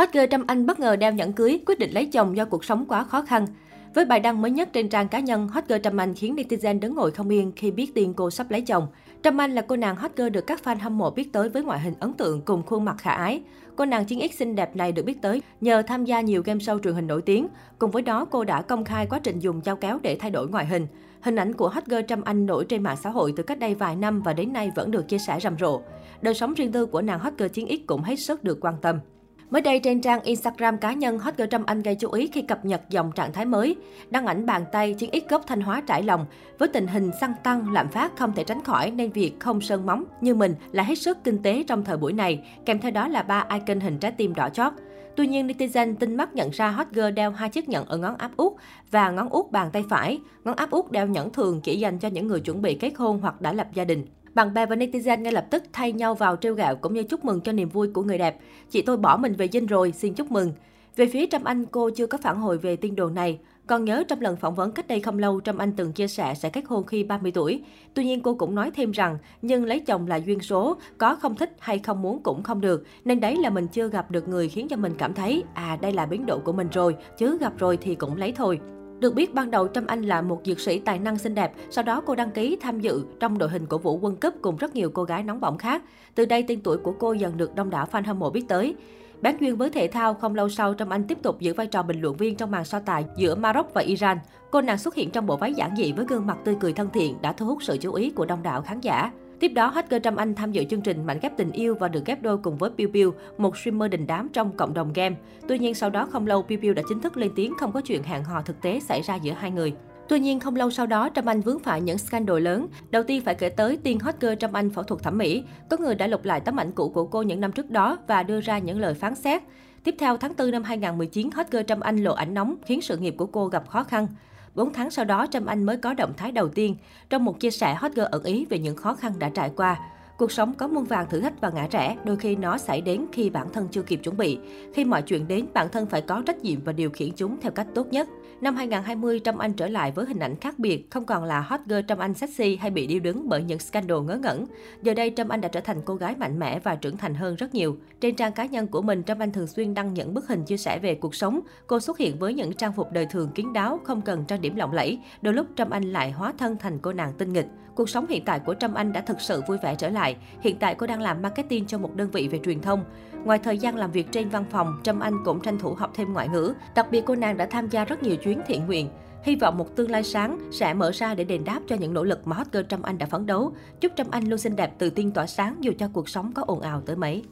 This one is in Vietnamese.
Hot girl Trâm Anh bất ngờ đeo nhẫn cưới, quyết định lấy chồng do cuộc sống quá khó khăn. Với bài đăng mới nhất trên trang cá nhân, hot girl Trâm Anh khiến netizen đứng ngồi không yên khi biết tin cô sắp lấy chồng. Trâm Anh là cô nàng hot girl được các fan hâm mộ biết tới với ngoại hình ấn tượng cùng khuôn mặt khả ái. Cô nàng chiến X xinh đẹp này được biết tới nhờ tham gia nhiều game show truyền hình nổi tiếng. Cùng với đó, cô đã công khai quá trình dùng dao kéo để thay đổi ngoại hình. Hình ảnh của hot girl Trâm Anh nổi trên mạng xã hội từ cách đây vài năm và đến nay vẫn được chia sẻ rầm rộ. Đời sống riêng tư của nàng hot girl chiến X cũng hết sức được quan tâm. Mới đây trên trang Instagram cá nhân, hot girl Trâm Anh gây chú ý khi cập nhật dòng trạng thái mới. Đăng ảnh bàn tay chiến ít gốc Thanh Hóa trải lòng. Với tình hình xăng tăng, lạm phát không thể tránh khỏi nên việc không sơn móng như mình là hết sức kinh tế trong thời buổi này. Kèm theo đó là ba icon hình trái tim đỏ chót. Tuy nhiên, netizen tinh mắt nhận ra hot girl đeo hai chiếc nhẫn ở ngón áp út và ngón út bàn tay phải. Ngón áp út đeo nhẫn thường chỉ dành cho những người chuẩn bị kết hôn hoặc đã lập gia đình. Bạn bè và netizen ngay lập tức thay nhau vào trêu gạo cũng như chúc mừng cho niềm vui của người đẹp. Chị tôi bỏ mình về dinh rồi, xin chúc mừng. Về phía Trâm Anh, cô chưa có phản hồi về tin đồn này. Còn nhớ trong lần phỏng vấn cách đây không lâu, Trâm Anh từng chia sẻ sẽ kết hôn khi 30 tuổi. Tuy nhiên cô cũng nói thêm rằng, nhưng lấy chồng là duyên số, có không thích hay không muốn cũng không được. Nên đấy là mình chưa gặp được người khiến cho mình cảm thấy, à đây là biến độ của mình rồi, chứ gặp rồi thì cũng lấy thôi. Được biết ban đầu Trâm Anh là một dược sĩ tài năng xinh đẹp, sau đó cô đăng ký tham dự trong đội hình của vũ quân cấp cùng rất nhiều cô gái nóng bỏng khác. Từ đây tên tuổi của cô dần được đông đảo fan hâm mộ biết tới. Bán duyên với thể thao, không lâu sau Trâm Anh tiếp tục giữ vai trò bình luận viên trong màn so tài giữa Maroc và Iran. Cô nàng xuất hiện trong bộ váy giản dị với gương mặt tươi cười thân thiện đã thu hút sự chú ý của đông đảo khán giả. Tiếp đó, hacker Trâm Anh tham dự chương trình Mảnh ghép tình yêu và được ghép đôi cùng với Piu Piu, một streamer đình đám trong cộng đồng game. Tuy nhiên sau đó không lâu, Piu Piu đã chính thức lên tiếng không có chuyện hẹn hò thực tế xảy ra giữa hai người. Tuy nhiên, không lâu sau đó, Trâm Anh vướng phải những scandal lớn. Đầu tiên phải kể tới tiên hot girl Trâm Anh phẫu thuật thẩm mỹ. Có người đã lục lại tấm ảnh cũ của cô những năm trước đó và đưa ra những lời phán xét. Tiếp theo, tháng 4 năm 2019, hot girl Trâm Anh lộ ảnh nóng khiến sự nghiệp của cô gặp khó khăn. 4 tháng sau đó, Trâm Anh mới có động thái đầu tiên trong một chia sẻ hot girl ẩn ý về những khó khăn đã trải qua. Cuộc sống có muôn vàng thử thách và ngã rẽ, đôi khi nó xảy đến khi bản thân chưa kịp chuẩn bị. Khi mọi chuyện đến, bản thân phải có trách nhiệm và điều khiển chúng theo cách tốt nhất. Năm 2020, Trâm Anh trở lại với hình ảnh khác biệt, không còn là hot girl Trâm Anh sexy hay bị điêu đứng bởi những scandal ngớ ngẩn. Giờ đây, Trâm Anh đã trở thành cô gái mạnh mẽ và trưởng thành hơn rất nhiều. Trên trang cá nhân của mình, Trâm Anh thường xuyên đăng những bức hình chia sẻ về cuộc sống. Cô xuất hiện với những trang phục đời thường kín đáo, không cần trang điểm lộng lẫy. Đôi lúc Trâm Anh lại hóa thân thành cô nàng tinh nghịch. Cuộc sống hiện tại của Trâm Anh đã thực sự vui vẻ trở lại lại. Hiện tại cô đang làm marketing cho một đơn vị về truyền thông. Ngoài thời gian làm việc trên văn phòng, Trâm Anh cũng tranh thủ học thêm ngoại ngữ. Đặc biệt cô nàng đã tham gia rất nhiều chuyến thiện nguyện. Hy vọng một tương lai sáng sẽ mở ra để đền đáp cho những nỗ lực mà hot girl Trâm Anh đã phấn đấu. Chúc Trâm Anh luôn xinh đẹp, tự tin tỏa sáng dù cho cuộc sống có ồn ào tới mấy.